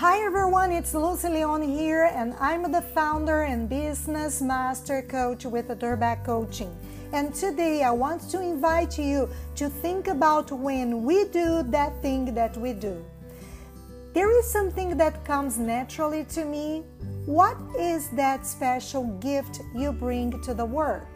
Hi everyone, it's Lucy Leon here, and I'm the founder and business master coach with Durback Coaching. And today I want to invite you to think about when we do that thing that we do. There is something that comes naturally to me. What is that special gift you bring to the work?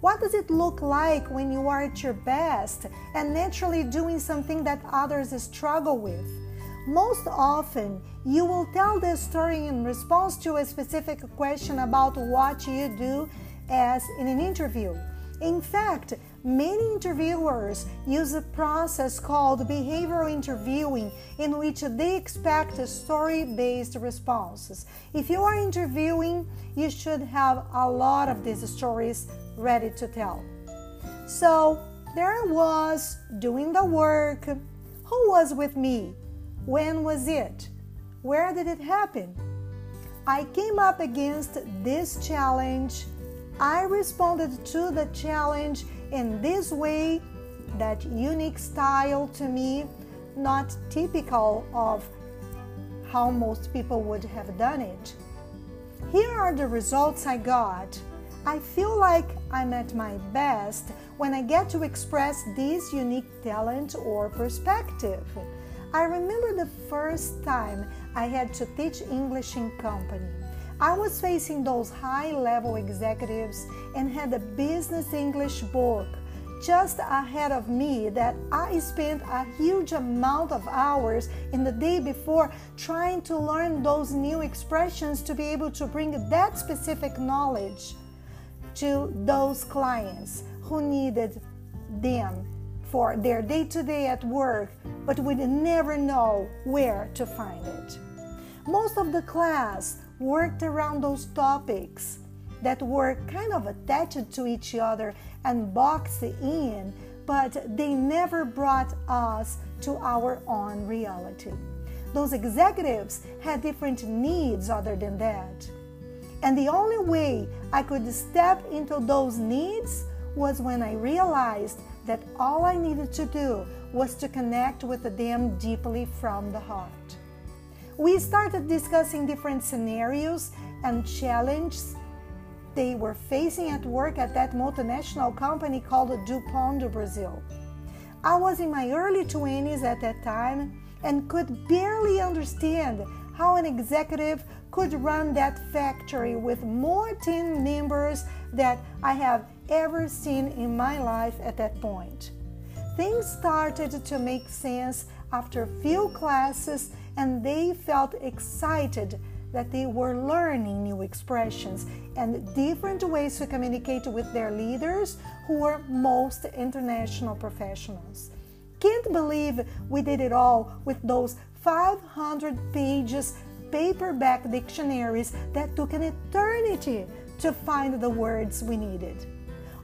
What does it look like when you are at your best and naturally doing something that others struggle with? Most often, you will tell the story in response to a specific question about what you do as in an interview. In fact, many interviewers use a process called behavioral interviewing in which they expect story based responses. If you are interviewing, you should have a lot of these stories ready to tell. So, there I was doing the work. Who was with me? When was it? Where did it happen? I came up against this challenge. I responded to the challenge in this way, that unique style to me, not typical of how most people would have done it. Here are the results I got. I feel like I'm at my best when I get to express this unique talent or perspective. I remember the first time I had to teach English in company. I was facing those high level executives and had a business English book just ahead of me that I spent a huge amount of hours in the day before trying to learn those new expressions to be able to bring that specific knowledge to those clients who needed them for their day to day at work, but would never know where to find it. Most of the class worked around those topics that were kind of attached to each other and boxed in, but they never brought us to our own reality. Those executives had different needs other than that. And the only way I could step into those needs was when I realized that all I needed to do was to connect with them deeply from the heart. We started discussing different scenarios and challenges they were facing at work at that multinational company called DuPont do Brasil. I was in my early 20s at that time and could barely understand how an executive could run that factory with more team members that I have ever seen in my life at that point. Things started to make sense after a few classes, and they felt excited that they were learning new expressions and different ways to communicate with their leaders, who were most international professionals. Can't believe we did it all with those 500 pages paperback dictionaries that took an eternity to find the words we needed.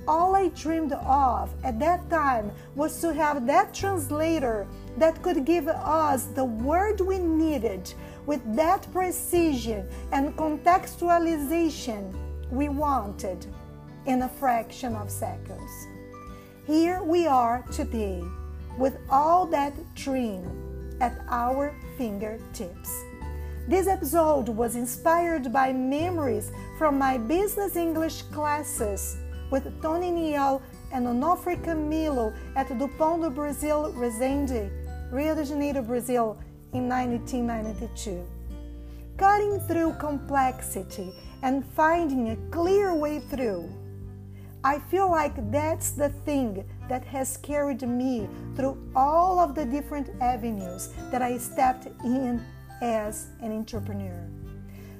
All I dreamed of at that time was to have that translator that could give us the word we needed with that precision and contextualization we wanted in a fraction of seconds. Here we are today with all that dream at our fingertips. This episode was inspired by memories from my business English classes with Tony Niel and Onofre Camilo at DuPont do Brasil Resende, Rio de Janeiro, Brazil, in 1992. Cutting through complexity and finding a clear way through. I feel like that's the thing that has carried me through all of the different avenues that I stepped in as an entrepreneur.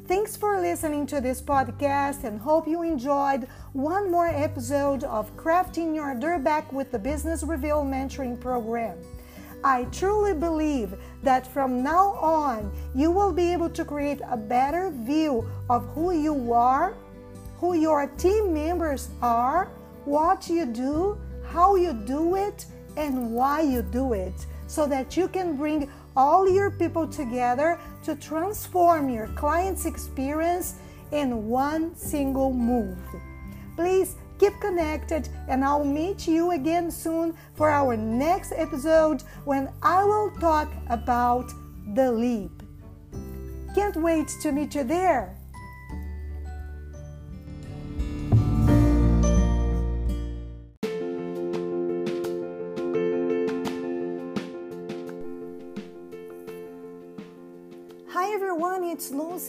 Thanks for listening to this podcast and hope you enjoyed one more episode of Crafting Your Durback with the Business Reveal Mentoring Program. I truly believe that from now on, you will be able to create a better view of who you are, who your team members are, what you do, how you do it, and why you do it, so that you can bring all your people together to transform your client's experience in one single move. Please keep connected, and I'll meet you again soon for our next episode when I will talk about the leap. Can't wait to meet you there.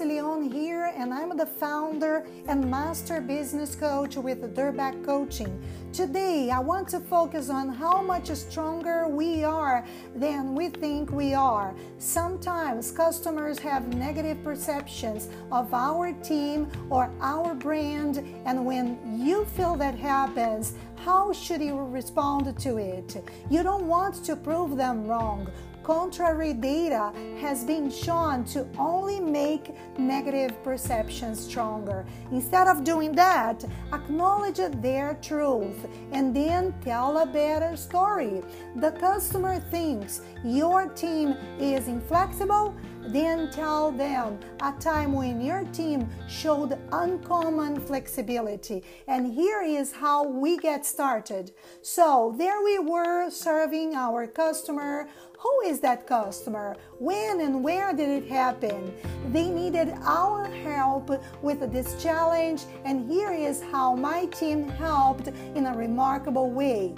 Leon here, and I'm the founder and master business coach with Durback Coaching. Today, I want to focus on how much stronger we are than we think we are. Sometimes customers have negative perceptions of our team or our brand, and when you feel that happens, how should you respond to it? You don't want to prove them wrong contrary data has been shown to only make negative perceptions stronger. Instead of doing that, acknowledge their truth and then tell a better story. The customer thinks your team is inflexible, then tell them a time when your team showed uncommon flexibility. And here is how we get started. So, there we were serving our customer who is that customer? When and where did it happen? They needed our help with this challenge, and here is how my team helped in a remarkable way.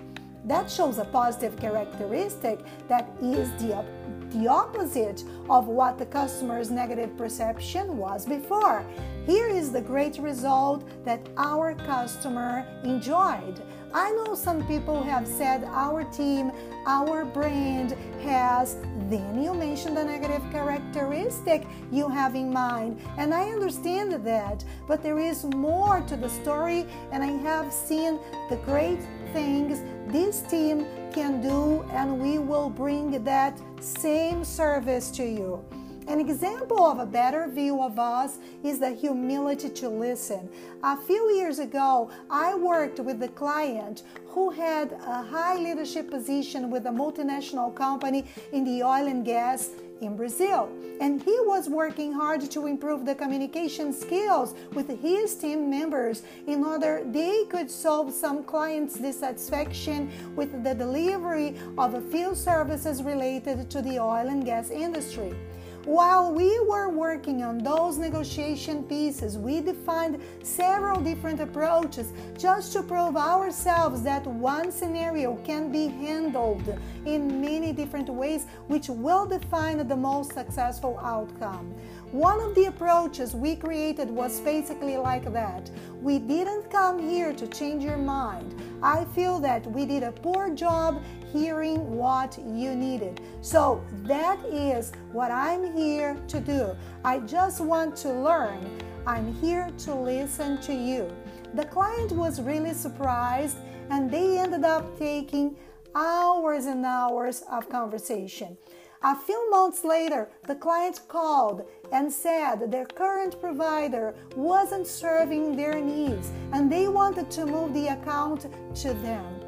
That shows a positive characteristic that is the the opposite of what the customer's negative perception was before. Here is the great result that our customer enjoyed. I know some people have said our team, our brand has, then you mention the negative characteristic you have in mind. And I understand that, but there is more to the story, and I have seen the great things this team can do, and we will bring that same service to you. An example of a better view of us is the humility to listen. A few years ago, I worked with a client who had a high leadership position with a multinational company in the oil and gas in Brazil. And he was working hard to improve the communication skills with his team members in order they could solve some clients' dissatisfaction with the delivery of a few services related to the oil and gas industry. While we were working on those negotiation pieces, we defined several different approaches just to prove ourselves that one scenario can be handled in many different ways, which will define the most successful outcome. One of the approaches we created was basically like that. We didn't come here to change your mind. I feel that we did a poor job hearing what you needed. So that is what I'm here to do. I just want to learn. I'm here to listen to you. The client was really surprised and they ended up taking hours and hours of conversation. A few months later, the client called and said their current provider wasn't serving their needs and they wanted to move the account to them.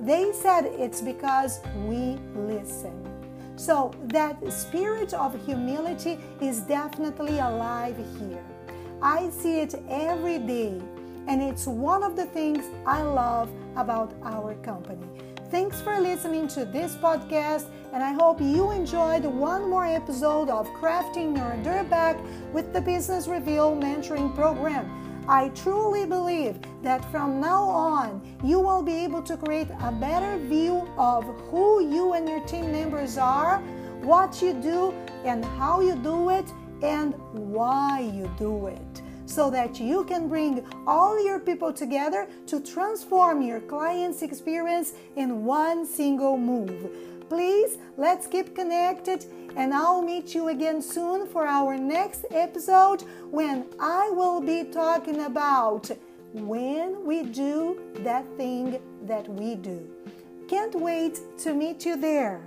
They said it's because we listen. So, that spirit of humility is definitely alive here. I see it every day, and it's one of the things I love about our company. Thanks for listening to this podcast, and I hope you enjoyed one more episode of Crafting Your Durback with the Business Reveal Mentoring Program. I truly believe that from now on, you will be able to create a better view of who you and your team members are, what you do, and how you do it, and why you do it so that you can bring all your people together to transform your client's experience in one single move. Please, let's keep connected, and I'll meet you again soon for our next episode when I will be talking about when we do that thing that we do. Can't wait to meet you there.